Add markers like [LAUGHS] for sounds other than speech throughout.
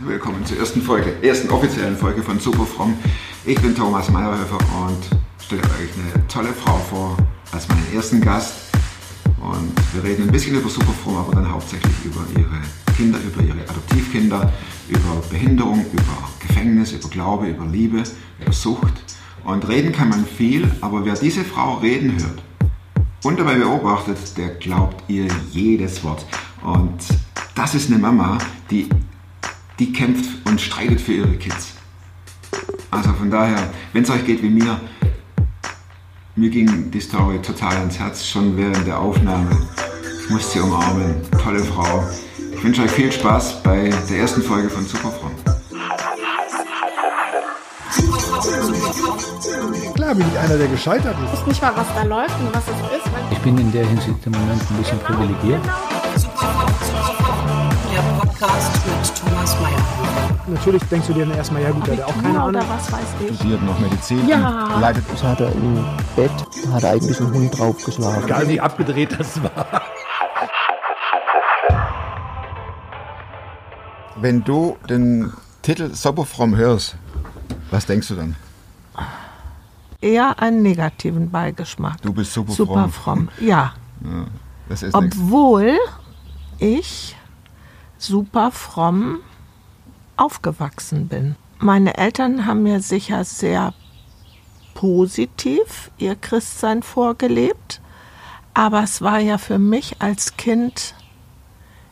Willkommen zur ersten Folge, ersten offiziellen Folge von Superfromm. Ich bin Thomas Meyerhöfer und stelle euch eine tolle Frau vor als meinen ersten Gast. Und wir reden ein bisschen über Superfromm, aber dann hauptsächlich über ihre Kinder, über ihre Adoptivkinder, über Behinderung, über Gefängnis, über Glaube, über Liebe, über Sucht. Und reden kann man viel, aber wer diese Frau reden hört und dabei beobachtet, der glaubt ihr jedes Wort. Und das ist eine Mama, die die kämpft und streitet für ihre Kids. Also von daher, wenn es euch geht wie mir, mir ging die Story total ans Herz, schon während der Aufnahme. Ich musste sie umarmen, tolle Frau. Ich wünsche euch viel Spaß bei der ersten Folge von Superfrau. Klar bin ich einer, der gescheitert ist. Ich weiß nicht mal, was da läuft und was es ist. Ich bin in der Hinsicht im Moment ein bisschen privilegiert. Der Podcast mit Thomas Mayer. Natürlich denkst du dir dann erstmal, ja gut, der hat auch keine oder Ahnung. was weiß ich. Studiert noch Medizin, Ja. leitet Das hat er im Bett, da hat er eigentlich einen Hund draufgeschlagen. Egal wie abgedreht das war. Wenn du den Titel Superfromm hörst, was denkst du dann? eher einen negativen Beigeschmack. Du bist super, Super fromm. fromm, ja. Das ist nichts. Obwohl ich super fromm aufgewachsen bin. Meine Eltern haben mir sicher sehr positiv ihr Christsein vorgelebt, aber es war ja für mich als Kind,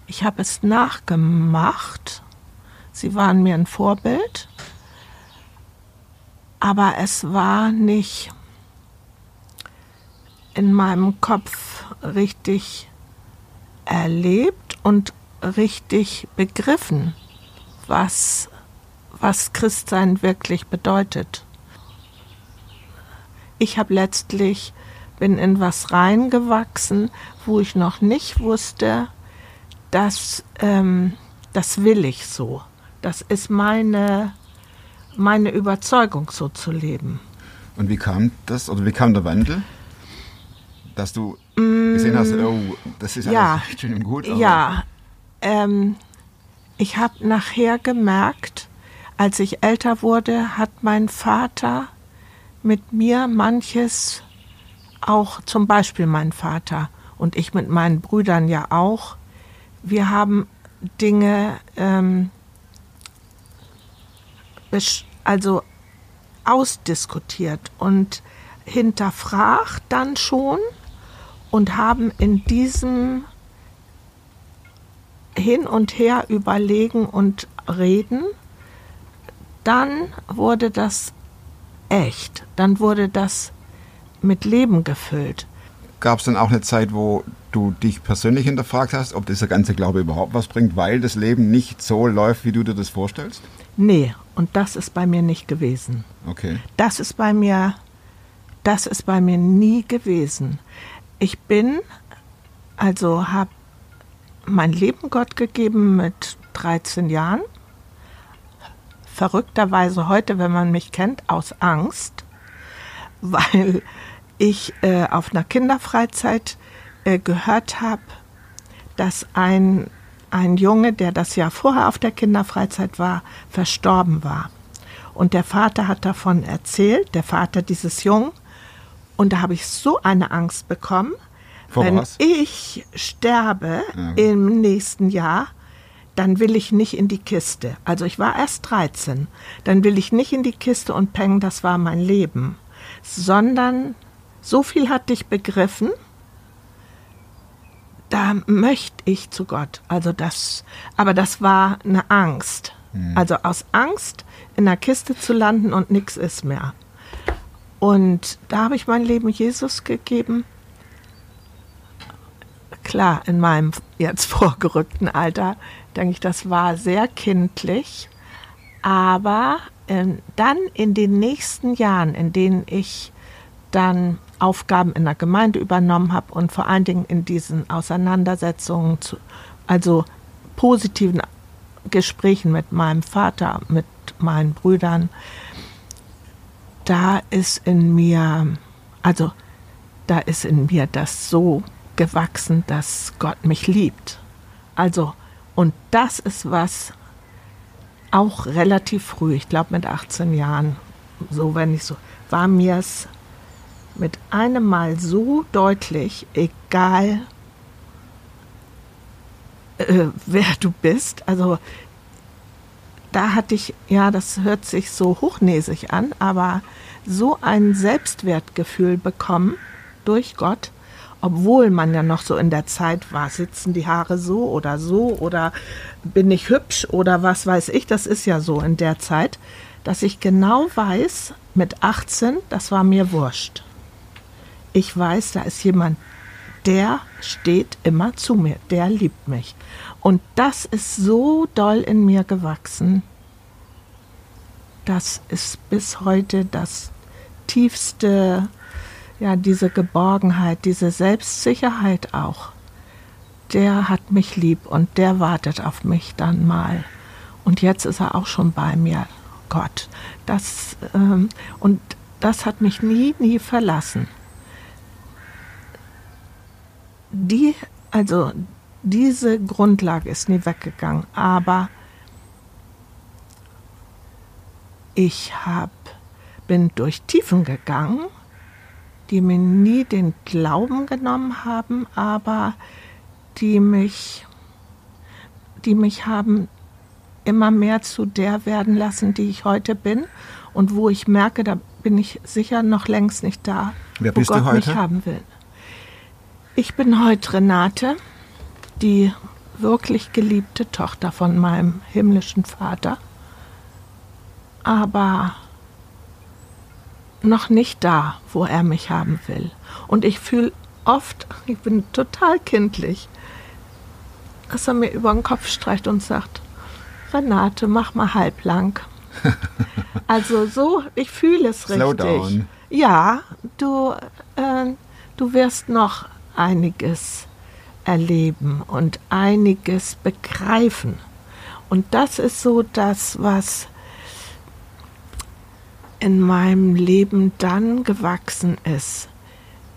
ich habe es nachgemacht. Sie waren mir ein Vorbild, aber es war nicht in meinem Kopf richtig erlebt und richtig begriffen, was, was Christsein wirklich bedeutet. Ich habe letztlich bin in was reingewachsen, wo ich noch nicht wusste, dass ähm, das will ich so. Das ist meine, meine Überzeugung, so zu leben. Und wie kam das, oder wie kam der Wandel? Dass du gesehen hast, oh, das ist Mm. Ja. alles [LAUGHS] schön und gut. Ja, ähm, ich habe nachher gemerkt, als ich älter wurde, hat mein Vater mit mir manches, auch zum Beispiel mein Vater und ich mit meinen Brüdern ja auch, wir haben Dinge, ähm, also ausdiskutiert und hinterfragt dann schon und haben in diesem Hin und Her überlegen und reden, dann wurde das echt, dann wurde das mit Leben gefüllt. Gab es dann auch eine Zeit, wo du dich persönlich hinterfragt hast, ob dieser ganze Glaube überhaupt was bringt, weil das Leben nicht so läuft, wie du dir das vorstellst? Nee, und das ist bei mir nicht gewesen. Okay. Das ist bei mir, das ist bei mir nie gewesen. Ich bin, also habe mein Leben Gott gegeben mit 13 Jahren. Verrückterweise heute, wenn man mich kennt, aus Angst, weil ich äh, auf einer Kinderfreizeit äh, gehört habe, dass ein, ein Junge, der das Jahr vorher auf der Kinderfreizeit war, verstorben war. Und der Vater hat davon erzählt, der Vater dieses Jungen. Und da habe ich so eine Angst bekommen, Vor wenn was? ich sterbe Ja. im nächsten Jahr, dann will ich nicht in die Kiste. Also ich war erst 13. Dann will ich nicht in die Kiste und peng, das war mein Leben. Sondern so viel hatte ich begriffen, da möchte ich zu Gott. Also das, aber das war eine Angst. Also aus Angst in der Kiste zu landen und nichts ist mehr. Und da habe ich mein Leben Jesus gegeben. Klar, in meinem jetzt [LAUGHS] vorgerückten Alter denke ich, das war sehr kindlich. Aber ähm, dann in den nächsten Jahren, in denen ich dann Aufgaben in der Gemeinde übernommen habe und vor allen Dingen in diesen Auseinandersetzungen, zu, also positiven Gesprächen mit meinem Vater, mit meinen Brüdern, da ist in mir, also da ist in mir das so gewachsen, dass Gott mich liebt. Also, und das ist was, auch relativ früh, ich glaube mit 18 Jahren, so wenn ich so, war mir es mit einem Mal so deutlich, egal äh, wer du bist. Also da hatte ich, ja, das hört sich so hochnäsig an, aber so ein Selbstwertgefühl bekommen durch Gott, obwohl man ja noch so in der Zeit war, sitzen die Haare so oder so oder bin ich hübsch oder was weiß ich, das ist ja so in der Zeit, dass ich genau weiß, mit 18, das war mir wurscht. Ich weiß, da ist jemand, der steht immer zu mir, der liebt mich. Und das ist so doll in mir gewachsen. Das ist bis heute das tiefste, ja, diese Geborgenheit, diese Selbstsicherheit auch. Der hat mich lieb und der wartet auf mich dann mal. Und jetzt ist er auch schon bei mir. Gott, das ähm, und das hat mich nie, nie verlassen. Die, also diese Grundlage ist nie weggegangen, aber ich hab, bin durch Tiefen gegangen, die mir nie den Glauben genommen haben, aber die mich, die mich haben immer mehr zu der werden lassen, die ich heute bin und wo ich merke, da bin ich sicher noch längst nicht da, Wer wo bist du Gott mich heute? haben will. Ich bin heute Renate, die wirklich geliebte Tochter von meinem himmlischen Vater, aber noch nicht da, wo er mich haben will. Und ich fühle oft, ich bin total kindlich, dass er mir über den Kopf streicht und sagt, Renate, mach mal halblang. [LAUGHS] also so, ich fühle es Slow richtig. down. Ja, du, äh, du wirst noch einiges erleben und einiges begreifen. Und das ist so das, was in meinem Leben dann gewachsen ist.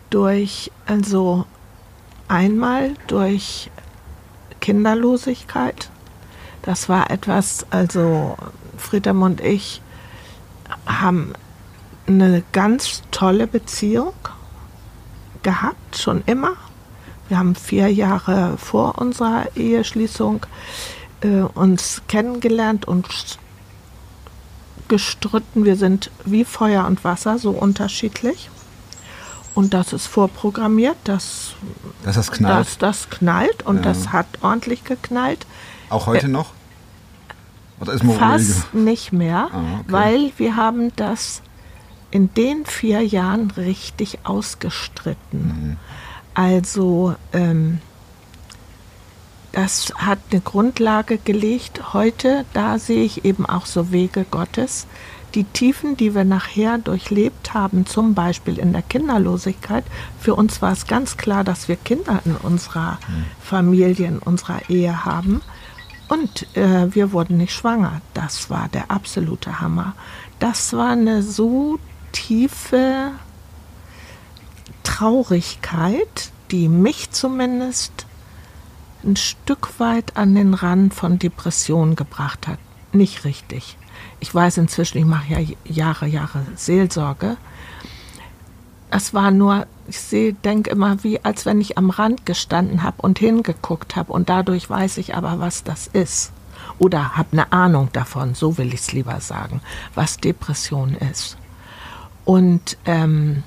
Durch, also einmal durch Kinderlosigkeit. Das war etwas, also Friedem und ich haben eine ganz tolle Beziehung gehabt, schon immer. Wir haben vier Jahre vor unserer Eheschließung äh, uns kennengelernt und gestritten. Wir sind wie Feuer und Wasser, so unterschiedlich. Und das ist vorprogrammiert, dass, Dass das knallt. dass das knallt und Ja. das hat ordentlich geknallt. Auch heute noch? Oder ist ruhiger? Fast nicht mehr, Ah, okay. weil wir haben das in den vier Jahren richtig ausgestritten. Mhm. Also ähm, das hat eine Grundlage gelegt. Heute, da sehe ich eben auch so Wege Gottes. Die Tiefen, die wir nachher durchlebt haben, zum Beispiel in der Kinderlosigkeit, für uns war es ganz klar, dass wir Kinder in unserer Familie, in unserer Ehe haben. Und äh, wir wurden nicht schwanger. Das war der absolute Hammer. Das war eine so tiefe Traurigkeit, die mich zumindest ein Stück weit an den Rand von Depression gebracht hat. Nicht richtig. Ich weiß inzwischen, ich mache ja Jahre, Jahre Seelsorge. Es war nur, ich sehe, denke immer, wie als wenn ich am Rand gestanden habe und hingeguckt habe und dadurch weiß ich aber, was das ist. Oder habe eine Ahnung davon, so will ich es lieber sagen, was Depression ist. Und ähm,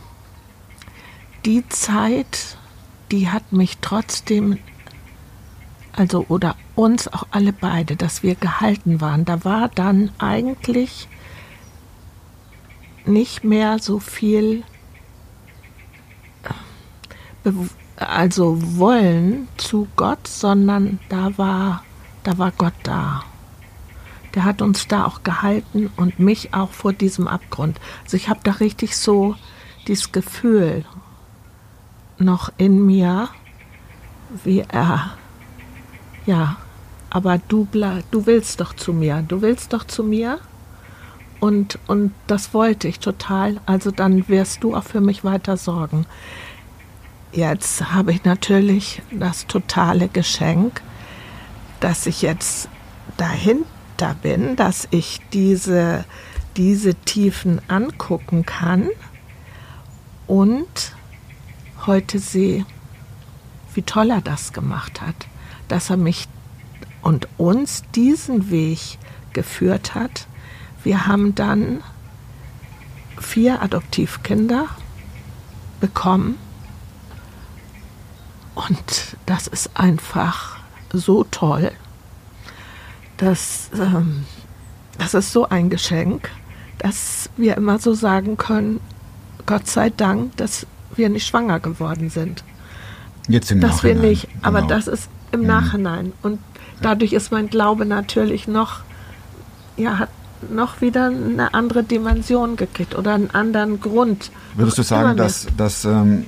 die Zeit, die hat mich trotzdem, also oder uns auch alle beide, dass wir gehalten waren. Da war dann eigentlich nicht mehr so viel, äh, also wollen zu Gott, sondern da war, da war Gott da. Der hat uns da auch gehalten und mich auch vor diesem Abgrund. Also ich habe da richtig so dieses Gefühl noch in mir, wie er, ja, aber du, du willst doch zu mir, du willst doch zu mir. Und, und das wollte ich total. Also dann wirst du auch für mich weiter sorgen. Jetzt habe ich natürlich das totale Geschenk, dass ich jetzt dahin dankbar bin, dass ich diese, diese Tiefen angucken kann und heute sehe, wie toll er das gemacht hat, dass er mich und uns diesen Weg geführt hat. Wir haben dann vier Adoptivkinder bekommen und das ist einfach so toll. Das, ähm, das ist so ein Geschenk, dass wir immer so sagen können, Gott sei Dank, dass wir nicht schwanger geworden sind. Jetzt im dass wir Nachhinein, nicht, aber genau. das ist im Nachhinein. Und dadurch ist mein Glaube natürlich noch, ja, hat noch wieder eine andere Dimension gekriegt oder einen anderen Grund. Würdest du sagen, dass, dass ähm,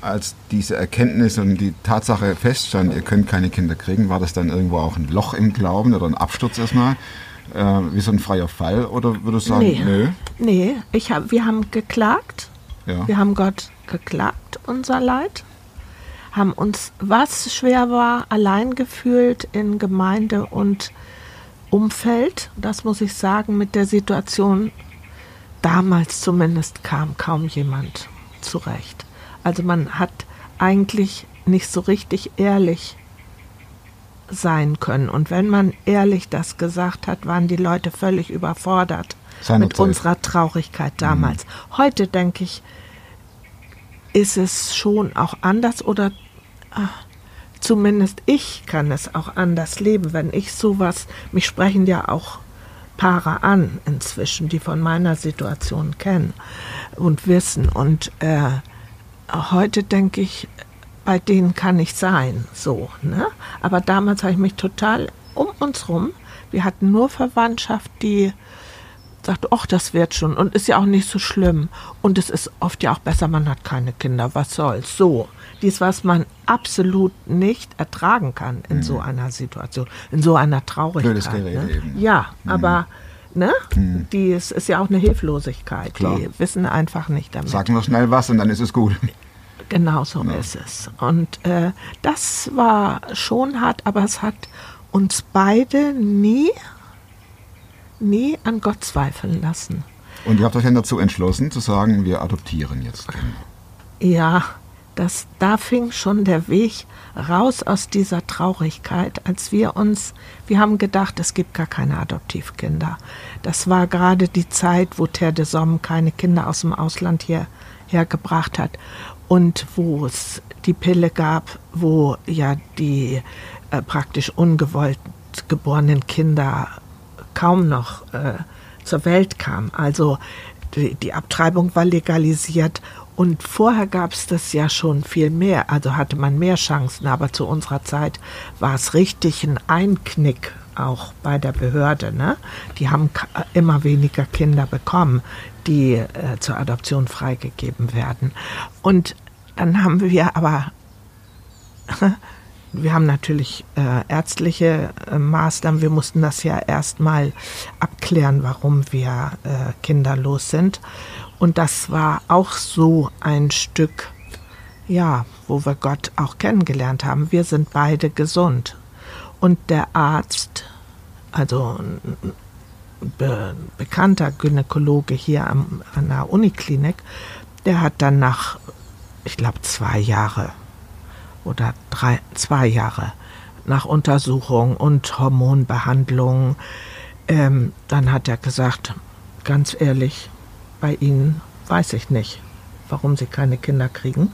als diese Erkenntnis und die Tatsache feststand, ihr könnt keine Kinder kriegen, war das dann irgendwo auch ein Loch im Glauben oder ein Absturz erstmal? Äh, wie so ein freier Fall? Oder würdest du sagen, Nee. nö? Nee, ich hab, wir haben geklagt. Ja. Wir haben Gott geklagt, unser Leid. Haben uns, was schwer war, allein gefühlt in Gemeinde und Umfeld. Das muss ich sagen, mit der Situation damals zumindest kam kaum jemand zurecht. Also man hat eigentlich nicht so richtig ehrlich sein können. Und wenn man ehrlich das gesagt hat, waren die Leute völlig überfordert Seiner mit Zeit. unserer Traurigkeit damals. Heute denke ich, ist es schon auch anders oder ah, zumindest ich kann es auch anders leben, wenn ich sowas, mich sprechen ja auch Paare an inzwischen, die von meiner Situation kennen und wissen. Und äh, heute denke ich, bei denen kann ich sein, so. Ne? Aber damals habe ich mich total um uns rum. Wir hatten nur Verwandtschaft, die sagte, ach, das wird schon und ist ja auch nicht so schlimm. Und es ist oft ja auch besser, man hat keine Kinder, was soll's. So, dies, was man absolut nicht ertragen kann in so einer Situation, in so einer Traurigkeit. Gerede ne? eben. Ja, aber ne, die ist, ist ja auch eine Hilflosigkeit. Klar. Die wissen einfach nicht damit. Sagen wir schnell was und dann ist es gut. [LAUGHS] Genau so ist es. Und äh, das war schon hart, aber es hat uns beide nie, nie an Gott zweifeln lassen. Und ihr habt euch dann dazu entschlossen, zu sagen, wir adoptieren jetzt Kinder. Ja, das, da fing schon der Weg raus aus dieser Traurigkeit, als wir uns, wir haben gedacht, es gibt gar keine Adoptivkinder. Das war gerade die Zeit, wo Terre de Somme keine Kinder aus dem Ausland hier hergebracht hat und wo es die Pille gab, wo ja die äh, praktisch ungewollt geborenen Kinder kaum noch äh, zur Welt kamen. Also die, die Abtreibung war legalisiert und vorher gab es das ja schon viel mehr, also hatte man mehr Chancen, aber zu unserer Zeit war es richtig ein Einknick auch bei der Behörde. Ne? Die haben ka- immer weniger Kinder bekommen, die äh, zur Adoption freigegeben werden. Und dann haben wir aber [LAUGHS] wir haben natürlich äh, ärztliche äh, Maßnahmen. Wir mussten das ja erstmal abklären, warum wir äh, kinderlos sind. Und das war auch so ein Stück, ja, wo wir Gott auch kennengelernt haben. Wir sind beide gesund. Und der Arzt, also ein be bekannter Gynäkologe hier am, an der Uniklinik, der hat dann nach, ich glaube, zwei Jahre oder drei, zwei Jahre nach Untersuchung und Hormonbehandlung, ähm, dann hat er gesagt, ganz ehrlich, bei Ihnen weiß ich nicht, warum Sie keine Kinder kriegen.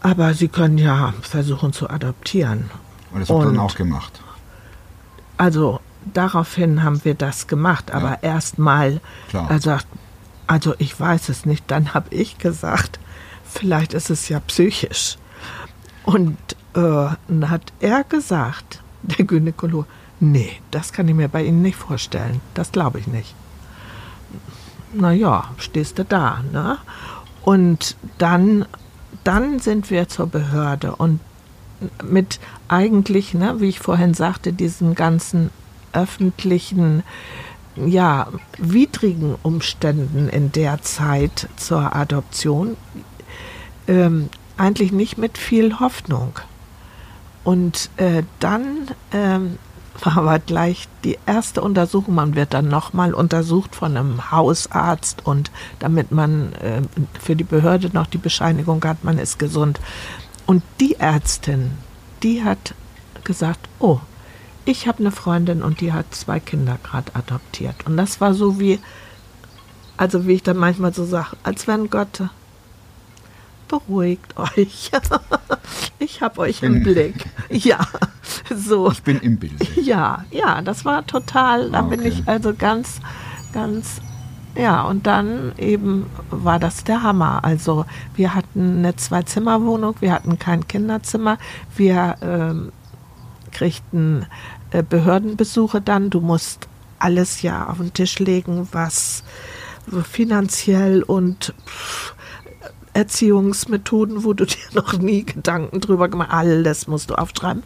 Aber Sie können ja versuchen zu adoptieren. Und das ihr dann auch gemacht. Also daraufhin haben wir das gemacht, aber Ja. erstmal, Klar. also, also ich weiß es nicht, dann habe ich gesagt, vielleicht ist es ja psychisch. Und äh, dann hat er gesagt, [LAUGHS] der Gynäkologe, nee, das kann ich mir bei Ihnen nicht vorstellen, das glaube ich nicht. Naja, stehst du da, ne? Und dann, dann sind wir zur Behörde und mit eigentlich, ne, wie ich vorhin sagte, diesen ganzen öffentlichen, ja, widrigen Umständen in der Zeit zur Adoption, ähm, eigentlich nicht mit viel Hoffnung. Und äh, dann ähm, [LAUGHS] war aber gleich die erste Untersuchung. Man wird dann nochmal untersucht von einem Hausarzt und damit man äh, für die Behörde noch die Bescheinigung hat, man ist gesund. Und die Ärztin, die hat gesagt, oh, ich habe eine Freundin und die hat zwei Kinder gerade adoptiert. Und das war so wie, also wie ich dann manchmal so sage, als wenn Gott beruhigt euch. [LAUGHS] ich habe euch im Blick. Ja, so. Ich bin im Bilde. Ja, ja, das war total, da Ah, bin okay. ich also ganz, ganz, ja, und dann eben war das der Hammer. Also wir hatten eine Zwei-Zimmer-Wohnung, wir hatten kein Kinderzimmer, wir ähm, kriegten äh, Behördenbesuche dann, du musst alles ja auf den Tisch legen, was finanziell und pff, Erziehungsmethoden, wo du [LAUGHS] dir noch nie Gedanken drüber gemacht hast, alles musst du aufschreiben.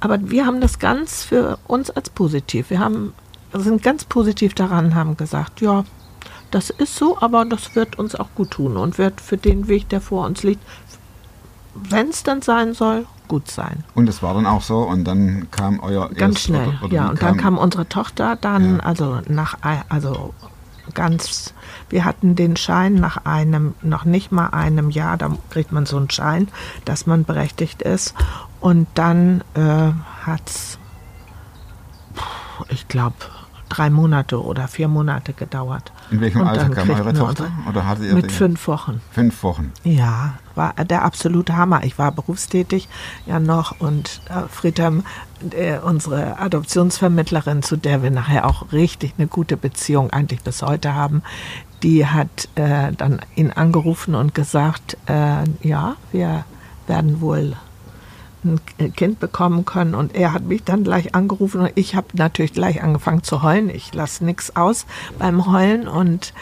Aber wir haben das ganz für uns als positiv. Wir haben, sind ganz positiv daran, haben gesagt, ja, das ist so, aber das wird uns auch gut tun und wird für den Weg, der vor uns liegt, wenn es dann sein soll, gut sein. Und es war dann auch so und dann kam euer Ganz schnell, oder- oder ja. Und dann kam unsere Tochter dann, also nach, also ganz, wir hatten den Schein nach einem, noch nicht mal einem Jahr, da kriegt man so einen Schein, dass man berechtigt ist. Und dann äh, hat's, puh, ich glaube, drei Monate oder vier Monate gedauert. In welchem Und Alter kam eure Tochter? Oder hatte ihr Mit fünf Wochen. Fünf Wochen. Ja, war der absolute Hammer. Ich war berufstätig ja noch und äh, Friedhelm, äh, unsere Adoptionsvermittlerin, zu der wir nachher auch richtig eine gute Beziehung eigentlich bis heute haben, die hat äh, dann ihn angerufen und gesagt, äh, ja, wir werden wohl ein Kind bekommen können und er hat mich dann gleich angerufen und ich habe natürlich gleich angefangen zu heulen. Ich lasse nichts aus beim Heulen und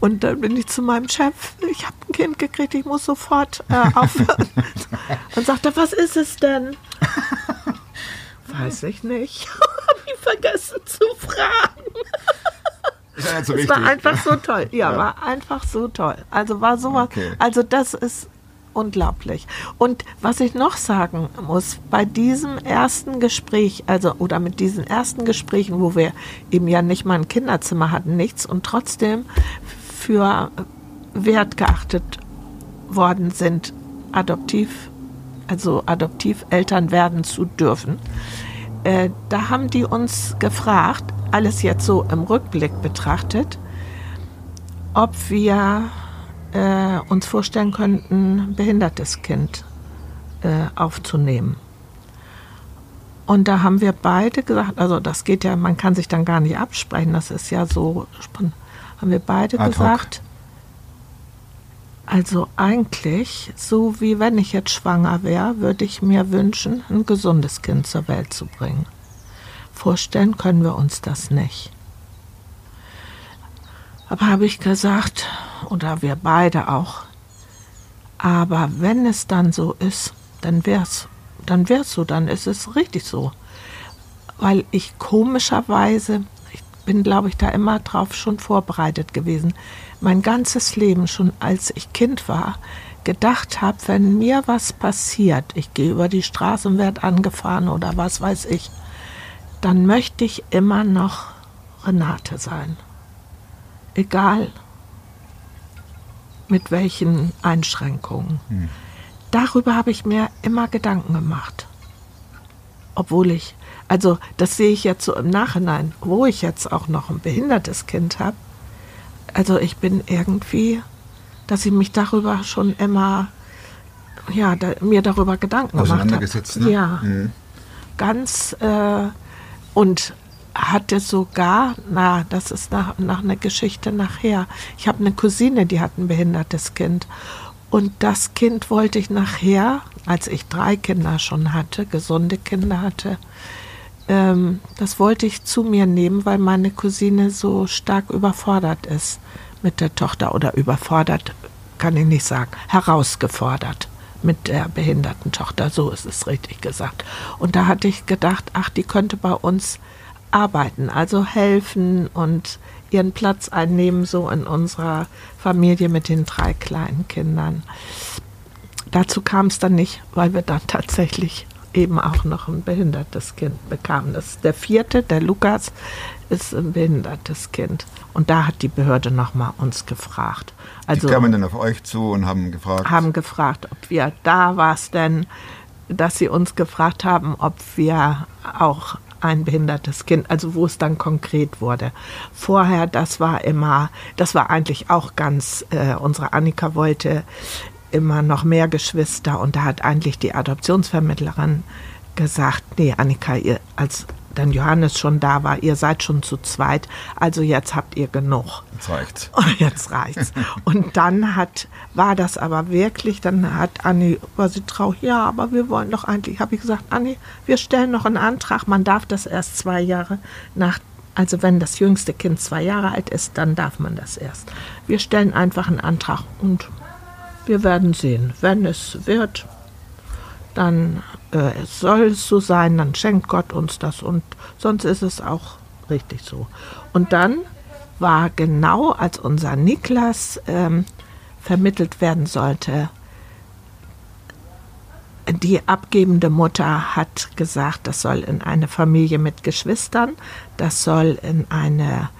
und dann bin ich zu meinem Chef, ich habe ein Kind gekriegt, ich muss sofort äh, [LAUGHS] aufhören. und sagte, was ist es denn? [LAUGHS] Weiß ich nicht. [LAUGHS] habe ich vergessen zu fragen. Ja Es wichtig. war einfach so toll. [LAUGHS] Ja, war einfach so toll. Also war sowas. Okay. Also das ist unglaublich. Und was ich noch sagen muss, bei diesem ersten Gespräch, also oder mit diesen ersten Gesprächen, wo wir eben ja nicht mal ein Kinderzimmer hatten, nichts und trotzdem für wert geachtet worden sind, adoptiv, also Adoptiveltern werden zu dürfen. Äh, da haben die uns gefragt, alles jetzt so im Rückblick betrachtet, ob wir äh, uns vorstellen könnten, ein behindertes Kind äh, aufzunehmen. Und da haben wir beide gesagt, also das geht ja, man kann sich dann gar nicht absprechen, das ist ja so, haben wir beide Ad hoc. gesagt, also eigentlich, so wie wenn ich jetzt schwanger wäre, würde ich mir wünschen, ein gesundes Kind zur Welt zu bringen. Vorstellen können wir uns das nicht. Aber habe ich gesagt, oder wir beide auch, aber wenn es dann so ist, dann wär's, dann wär's so, dann ist es richtig so. Weil ich komischerweise, ich bin glaube ich da immer drauf schon vorbereitet gewesen, mein ganzes Leben, schon als ich Kind war, gedacht habe, wenn mir was passiert, ich gehe über die Straße werde angefahren oder was weiß ich, dann möchte ich immer noch Renate sein. Egal mit welchen Einschränkungen. Darüber habe ich mir immer Gedanken gemacht. Obwohl ich, also das sehe ich jetzt so im Nachhinein, wo ich jetzt auch noch ein behindertes Kind habe. Also ich bin irgendwie, dass ich mich darüber schon immer, ja, da, mir darüber Gedanken gemacht habe. Ne? Ja, Mhm. ganz äh, und hatte sogar, na, das ist nach, nach einer Geschichte nachher. Ich habe eine Cousine, die hat ein behindertes Kind. Und das Kind wollte ich nachher, als ich drei Kinder schon hatte, gesunde Kinder hatte, ähm, das wollte ich zu mir nehmen, weil meine Cousine so stark überfordert ist mit der Tochter oder überfordert, kann ich nicht sagen, herausgefordert mit der behinderten Tochter, so ist es richtig gesagt. Und da hatte ich gedacht, ach, die könnte bei uns arbeiten, also helfen und ihren Platz einnehmen, so in unserer Familie mit den drei kleinen Kindern. Dazu kam es dann nicht, weil wir dann tatsächlich eben auch noch ein behindertes Kind bekam. Das der vierte, der Lukas, ist ein behindertes Kind. Und da hat die Behörde nochmal uns gefragt. Also die kamen dann auf euch zu und haben gefragt. haben gefragt, ob wir da war es denn, dass sie uns gefragt haben, ob wir auch ein behindertes Kind, also wo es dann konkret wurde. Vorher, das war immer, das war eigentlich auch ganz, äh, unsere Annika wollte immer noch mehr Geschwister und da hat eigentlich die Adoptionsvermittlerin gesagt, nee, Annika, ihr, als dann Johannes schon da war, ihr seid schon zu zweit, also jetzt habt ihr genug. Jetzt reicht's. [LAUGHS] Und jetzt reicht's. Und dann hat, war das aber wirklich, dann hat Anni, war sie traurig, ja, aber wir wollen doch eigentlich, habe ich gesagt, Anni, wir stellen noch einen Antrag, man darf das erst zwei Jahre nach, also wenn das jüngste Kind zwei Jahre alt ist, dann darf man das erst. Wir stellen einfach einen Antrag und wir werden sehen. Wenn es wird, dann äh, es soll es so sein, dann schenkt Gott uns das und sonst ist es auch richtig so. Und dann war genau, als unser Niklas ähm, vermittelt werden sollte, die abgebende Mutter hat gesagt, das soll in eine Familie mit Geschwistern, das soll in eine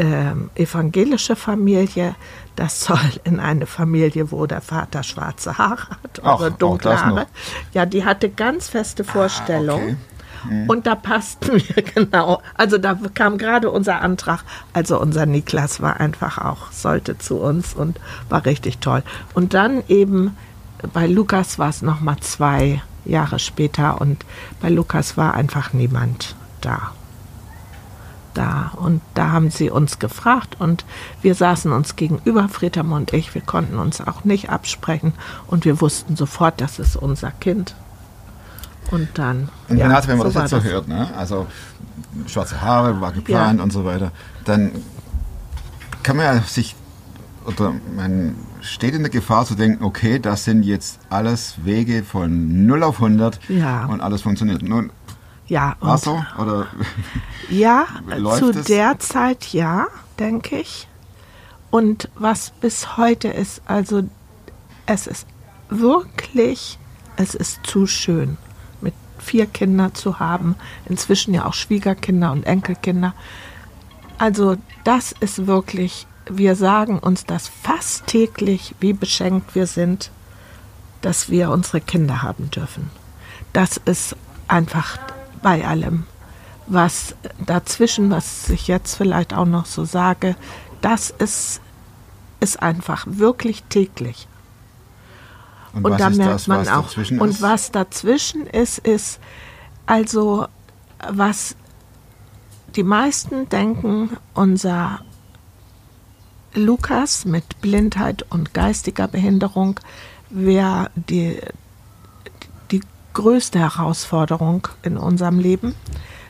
ähm, evangelische Familie, das soll in eine Familie, wo der Vater schwarze Haare hat Ach, oder dunkle. Haare. Ja, die hatte ganz feste Vorstellungen. okay. Und da passten [LAUGHS] wir genau. Also da kam gerade unser Antrag. Also unser Niklas war einfach auch, sollte zu uns und war richtig toll. Und dann eben bei Lukas war es nochmal zwei Jahre später und bei Lukas war einfach niemand da da. Und da haben sie uns gefragt und wir saßen uns gegenüber, Friedhelm und ich. Wir konnten uns auch nicht absprechen und wir wussten sofort, das ist unser Kind. Und dann. Und ja, Renate, wenn man so das jetzt so hört, ne? also schwarze Haare war geplant Ja. und so weiter, dann kann man ja sich, oder man steht in der Gefahr zu denken, okay, das sind jetzt alles Wege von 0 auf 100 Ja. und alles funktioniert. Nun, Ja, war so? Oder [LAUGHS] ja zu es? der Zeit ja, denke ich. Und was bis heute ist, also es ist wirklich, es ist zu schön, mit vier Kindern zu haben, inzwischen ja auch Schwiegerkinder und Enkelkinder. Also das ist wirklich, wir sagen uns das fast täglich, wie beschenkt wir sind, dass wir unsere Kinder haben dürfen. Das ist einfach bei allem. Was dazwischen, was ich jetzt vielleicht auch noch so sage, das ist, ist einfach wirklich täglich. und, Und was da merkt das, man auch. dazwischen Und ist? was dazwischen ist, ist also, was die meisten denken, unser Lukas mit Blindheit und geistiger Behinderung wäre die, die größte Herausforderung in unserem Leben.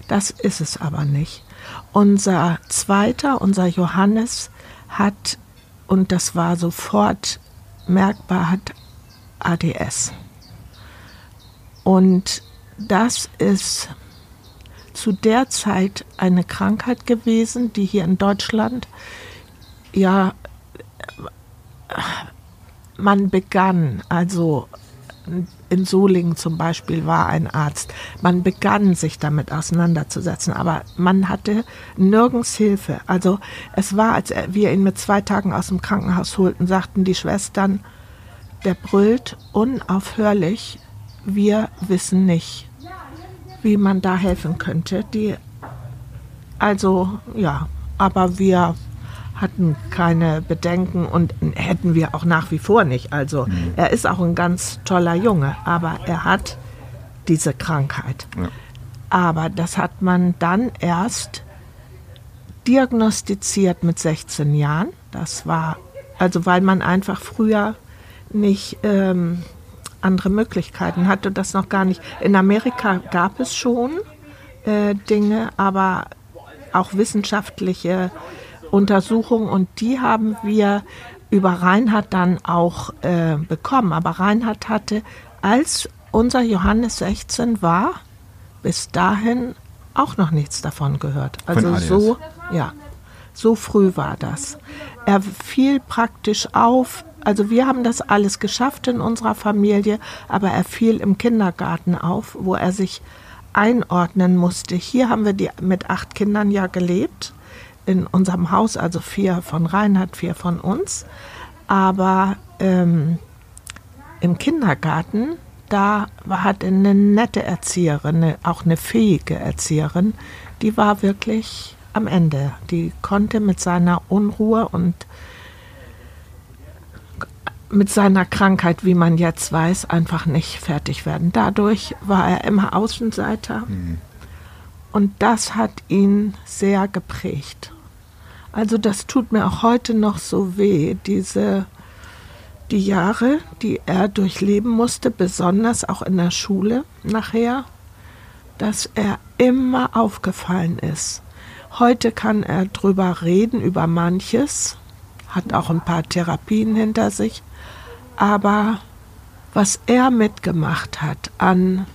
Das ist es aber nicht. Unser zweiter, unser Johannes, hat, und das war sofort merkbar, hat ADS. Und das ist zu der Zeit eine Krankheit gewesen, die hier in Deutschland ja man begann, also in Solingen zum Beispiel war ein Arzt, man begann sich damit auseinanderzusetzen, aber man hatte nirgends Hilfe. Also es war, als wir ihn mit zwei Tagen aus dem Krankenhaus holten, sagten die Schwestern, der brüllt unaufhörlich, wir wissen nicht, wie man da helfen könnte. Die, also ja, aber wir hatten keine Bedenken und hätten wir auch nach wie vor nicht. Also er ist auch ein ganz toller Junge, aber er hat diese Krankheit. Ja. Aber das hat man dann erst diagnostiziert mit 16 Jahren. Das war, also weil man einfach früher nicht ähm, andere Möglichkeiten hatte, das noch gar nicht. In Amerika gab es schon äh, Dinge, aber auch wissenschaftliche Untersuchungen und die haben wir über Reinhard dann auch äh, bekommen. Aber Reinhard hatte, als unser Johannes 16 war, bis dahin auch noch nichts davon gehört. Also so, ja, so früh war das. Er fiel praktisch auf also wir haben das alles geschafft in unserer Familie, aber er fiel im Kindergarten auf, wo er sich einordnen musste. Hier haben wir die, mit acht Kindern ja gelebt in unserem Haus, also vier von Reinhard, vier von uns. Aber ähm, im Kindergarten, da war, hat eine nette Erzieherin, eine, auch eine fähige Erzieherin, die war wirklich am Ende. Die konnte mit seiner Unruhe und mit seiner Krankheit, wie man jetzt weiß, einfach nicht fertig werden. Dadurch war er immer Außenseiter und das hat ihn sehr geprägt. Also das tut mir auch heute noch so weh, diese die Jahre, die er durchleben musste, besonders auch in der Schule nachher, dass er immer aufgefallen ist. Heute kann er drüber reden, über manches, hat auch ein paar Therapien hinter sich, aber was er mitgemacht hat an,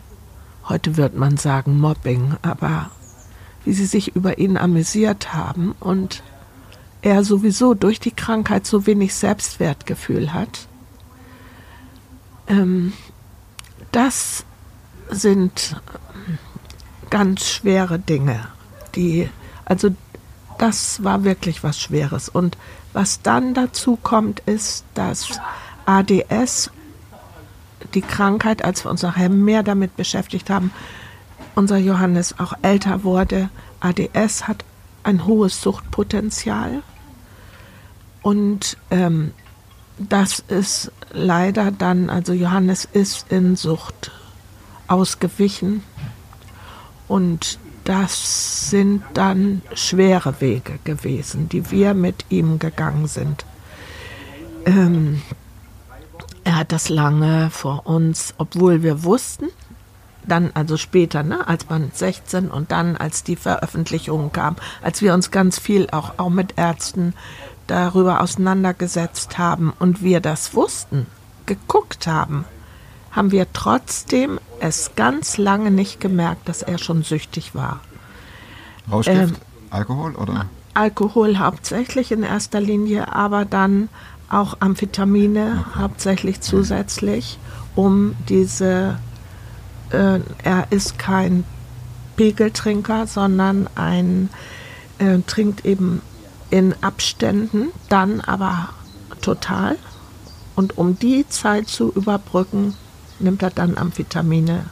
heute wird man sagen Mobbing, aber wie sie sich über ihn amüsiert haben und er sowieso durch die Krankheit so wenig Selbstwertgefühl hat, ähm, das sind ganz schwere Dinge, die, also das war wirklich was Schweres. Und was dann dazu kommt, ist, dass ADS, die Krankheit, als wir uns nachher mehr damit beschäftigt haben, unser Johannes auch älter wurde, ADS hat ein hohes Suchtpotenzial. Und ähm, das ist leider dann, also Johannes ist in Sucht ausgewichen. Und das sind dann schwere Wege gewesen, die wir mit ihm gegangen sind. Ähm, er hat das lange vor uns, obwohl wir wussten, dann also später, ne, als man 16 und dann als die Veröffentlichung kam, als wir uns ganz viel auch, auch mit Ärzten darüber auseinandergesetzt haben und wir das wussten, geguckt haben, haben wir trotzdem es ganz lange nicht gemerkt, dass er schon süchtig war. Rauschgift, Ähm, Alkohol oder? Alkohol hauptsächlich in erster Linie, aber dann auch Amphetamine hauptsächlich zusätzlich, um diese, äh, er ist kein Pegeltrinker, sondern ein, äh, trinkt eben in Abständen, dann aber total. Und um die Zeit zu überbrücken, nimmt er dann Amphetamine.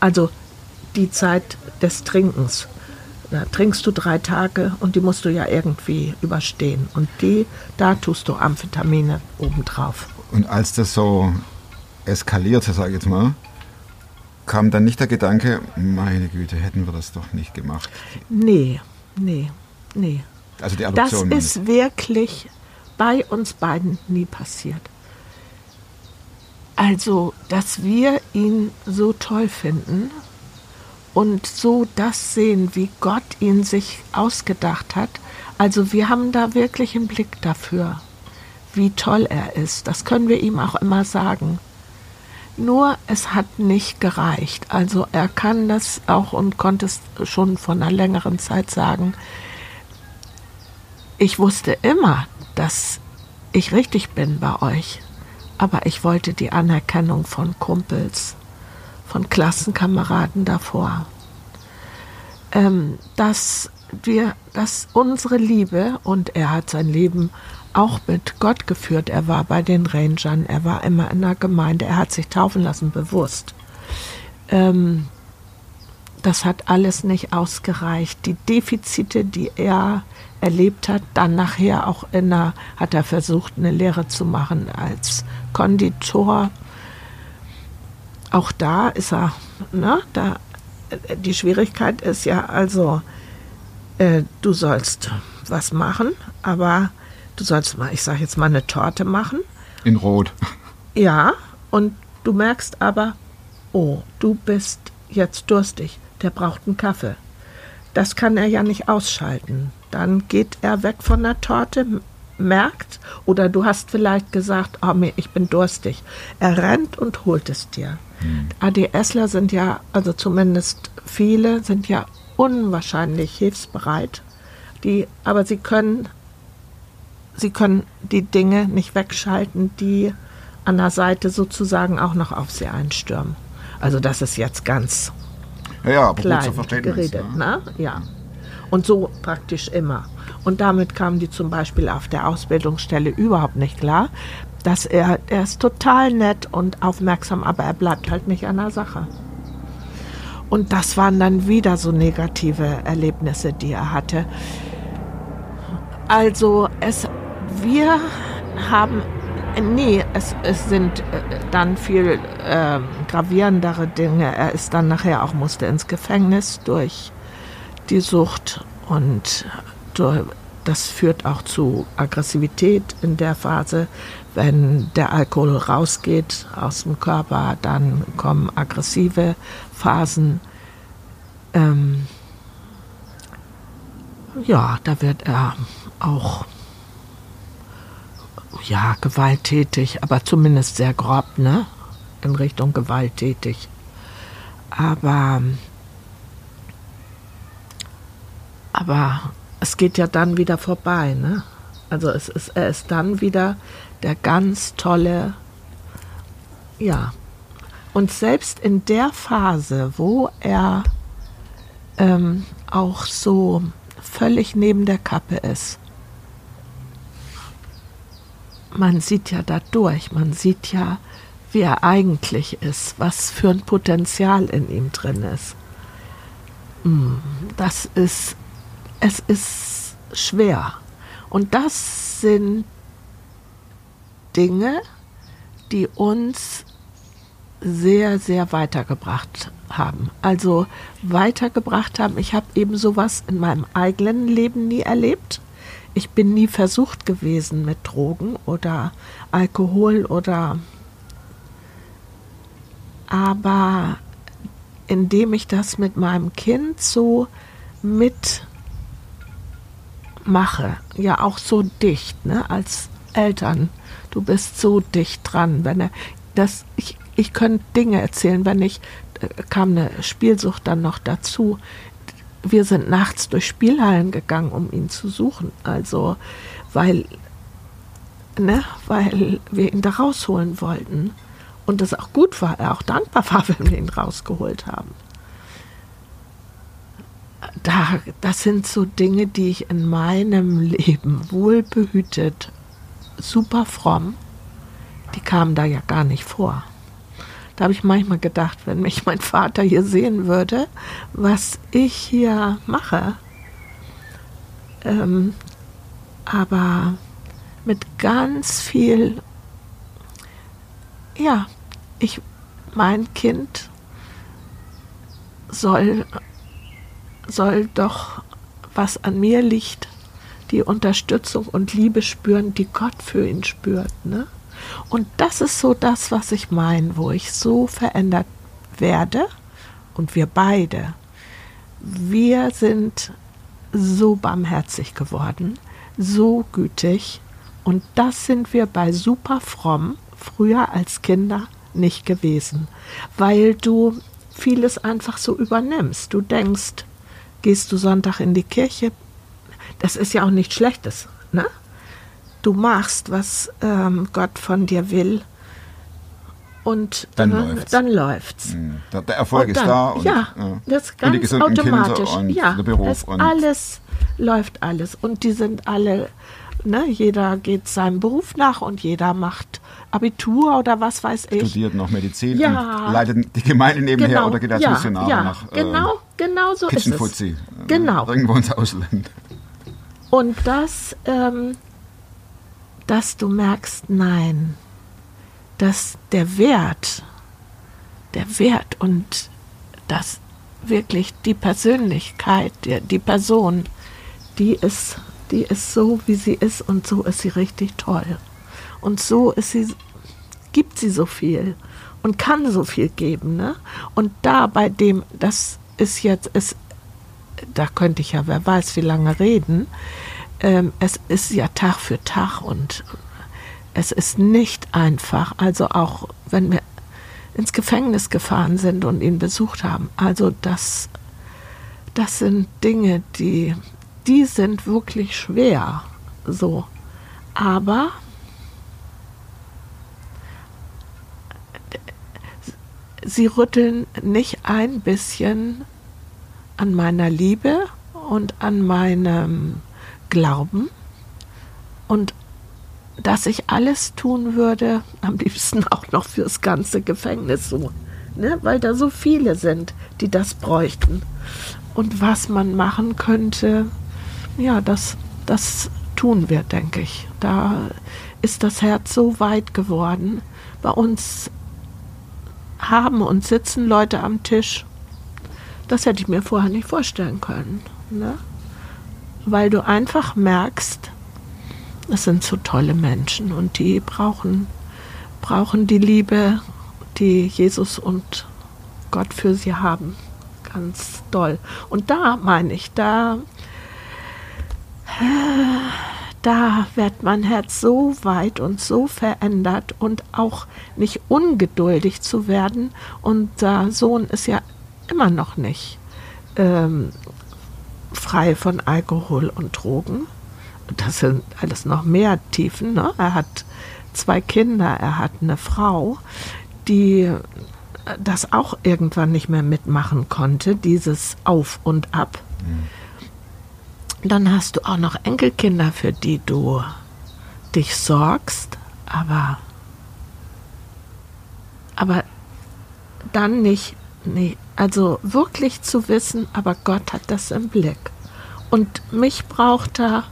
Also die Zeit des Trinkens. Da trinkst du drei Tage und die musst du ja irgendwie überstehen. Und die, da tust du Amphetamine obendrauf. Und als das so eskalierte, sage ich jetzt mal, kam dann nicht der Gedanke, meine Güte, hätten wir das doch nicht gemacht. Nee, nee, nee. Also die Das Adoption. ich. ist wirklich bei uns beiden nie passiert. Also, dass wir ihn so toll finden und so das sehen, wie Gott ihn sich ausgedacht hat. Also wir haben da wirklich einen Blick dafür, wie toll er ist. Das können wir ihm auch immer sagen. Nur es hat nicht gereicht. Also er kann das auch und konnte es schon von einer längeren Zeit sagen. Ich wusste immer, dass ich richtig bin bei euch. Aber ich wollte die Anerkennung von Kumpels, von Klassenkameraden davor. Ähm, dass wir, dass unsere Liebe, und er hat sein Leben auch mit Gott geführt. Er war bei den Rangern, er war immer in der Gemeinde, er hat sich taufen lassen, bewusst. Ähm, das hat alles nicht ausgereicht. Die Defizite, die er erlebt hat, dann nachher auch in der, hat er versucht, eine Lehre zu machen als Konditor. Auch da ist er, ne, da, die Schwierigkeit ist ja also, äh, du sollst was machen, aber du sollst mal, ich sage jetzt mal eine Torte machen. In Rot. [LAUGHS] Ja, und du merkst aber, oh, du bist jetzt durstig, der braucht einen Kaffee. Das kann er ja nicht ausschalten. Dann geht er weg von der Torte, merkt, oder du hast vielleicht gesagt, oh, ich bin durstig. Er rennt und holt es dir. ADSler sind ja, also zumindest viele, sind ja unwahrscheinlich hilfsbereit. Die, aber sie können sie können die Dinge nicht wegschalten, die an der Seite sozusagen auch noch auf sie einstürmen. Also das ist jetzt ganz Ja, ja, aber gut klein zu Verständnis. geredet, ja. ne? Ja. Und so praktisch immer. Und damit kamen die zum Beispiel auf der Ausbildungsstelle überhaupt nicht klar, dass er, er ist total nett und aufmerksam, aber er bleibt halt nicht an der Sache. Und das waren dann wieder so negative Erlebnisse, die er hatte. Also es, wir haben, nee, es, es sind äh, dann viel äh, gravierendere Dinge. Er ist dann nachher auch, musste ins Gefängnis durch die Sucht und durch, das führt auch zu Aggressivität in der Phase. Wenn der Alkohol rausgeht aus dem Körper, dann kommen aggressive Phasen. Ähm, ja, da wird er auch ja, gewalttätig, aber zumindest sehr grob, ne? In Richtung gewalttätig. Aber, aber es geht ja dann wieder vorbei, ne? Also es ist, er ist dann wieder der ganz tolle, ja. Und selbst in der Phase, wo er ähm, auch so völlig neben der Kappe ist, man sieht ja da durch, man sieht ja, wie er eigentlich ist, was für ein Potenzial in ihm drin ist. Mm, Das ist, es ist schwer. Und das sind Dinge, die uns sehr, sehr weitergebracht haben. Also weitergebracht haben. Ich habe eben sowas in meinem eigenen Leben nie erlebt. Ich bin nie versucht gewesen mit Drogen oder Alkohol oder aber indem ich das mit meinem Kind so mit mache, ja auch so dicht, ne, als Eltern. Du bist so dicht dran, wenn er das ich ich könnte Dinge erzählen, wenn ich äh, kam eine Spielsucht dann noch dazu. Wir sind nachts durch Spielhallen gegangen, um ihn zu suchen. Also, weil ne, weil wir ihn da rausholen wollten und es auch gut war, er auch dankbar war, [LAUGHS] wenn wir ihn rausgeholt haben. Da, das sind so Dinge, die ich in meinem Leben wohlbehütet, super fromm, die kamen da ja gar nicht vor. Da habe ich manchmal gedacht, wenn mich mein Vater hier sehen würde, was ich hier mache. Ähm, aber mit ganz viel, ja, ich, mein Kind soll, soll doch, was an mir liegt, die Unterstützung und Liebe spüren, die Gott für ihn spürt. Ne? Und das ist so das, was ich meine, wo ich so verändert werde und wir beide. Wir sind so barmherzig geworden, so gütig und das sind wir bei super fromm früher als Kinder nicht gewesen, weil du vieles einfach so übernimmst. Du denkst, gehst du Sonntag in die Kirche, das ist ja auch nichts Schlechtes, ne? Du machst, was ähm, Gott von dir will und Dann äh, läuft's. dann läuft's. Mhm. Der, der Erfolg Und ist dann, da. Und, ja, ja. das ist und die ganz automatisch. und ja, der Beruf. und alles läuft alles und die sind alle, ne, jeder geht seinem Beruf nach und jeder macht Abitur oder was weiß ich. studiert noch Medizin Ja. und leitet die Gemeinde nebenher oder geht als ja, Missionar ja, nach äh, genau, genau so ist es. Kitchenfuzzi. äh, Genau. Irgendwo ins Ausland. Und das, ähm, dass du merkst, nein, dass der Wert, der Wert und das wirklich die Persönlichkeit, die, die Person, die ist, die ist so, wie sie ist und so ist sie richtig toll. Und so ist sie, gibt sie so viel und kann so viel geben. Ne? Und da bei dem, das ist jetzt, ist, da könnte ich ja, wer weiß, wie lange reden. Ähm, es ist ja Tag für Tag und es ist nicht einfach. Also auch wenn wir ins Gefängnis gefahren sind und ihn besucht haben. Also das, das sind Dinge, die, die sind wirklich schwer. So. Aber sie rütteln nicht ein bisschen an meiner Liebe und an meinem Glauben und dass ich alles tun würde, am liebsten auch noch fürs ganze Gefängnis so, ne? weil da so viele sind, die das bräuchten. Und was man machen könnte, ja, das, das tun wir, denke ich. Da ist das Herz so weit geworden. Bei uns haben und sitzen Leute am Tisch. Das hätte ich mir vorher nicht vorstellen können. Ne? Weil du einfach merkst, es sind so tolle Menschen und die brauchen, brauchen die Liebe, die Jesus und Gott für sie haben. Ganz toll. Und da meine ich, da, da wird mein Herz so weit und so verändert und auch nicht ungeduldig zu werden. Unser Sohn ist ja immer noch nicht ähm, frei von Alkohol und Drogen das sind alles noch mehr Tiefen. Ne? Er hat zwei Kinder, er hat eine Frau, die das auch irgendwann nicht mehr mitmachen konnte, dieses Auf und Ab. Mhm. Dann hast du auch noch Enkelkinder, für die du dich sorgst, aber, aber dann nicht, nee, also wirklich zu wissen, aber Gott hat das im Blick. Und mich braucht er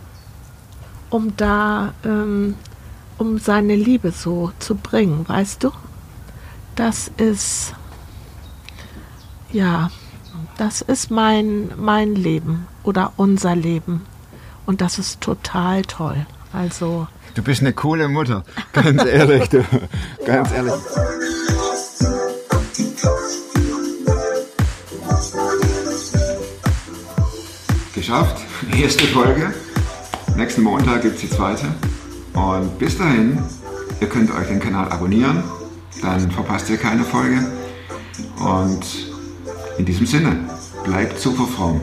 um da, ähm, um seine Liebe so zu bringen, weißt du? Das ist, ja, das ist mein, mein Leben oder unser Leben. Und das ist total toll. Also. Du bist eine coole Mutter. Ganz ehrlich, du. Ganz ehrlich. Geschafft. [LAUGHS] Erste Folge. Nächsten Montag gibt es die zweite. Und bis dahin, ihr könnt euch den Kanal abonnieren, dann verpasst ihr keine Folge. Und in diesem Sinne, bleibt super fromm.